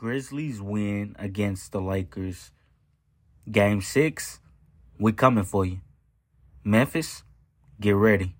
Grizzlies win against the Lakers. Game six, we coming for you. Memphis, get ready.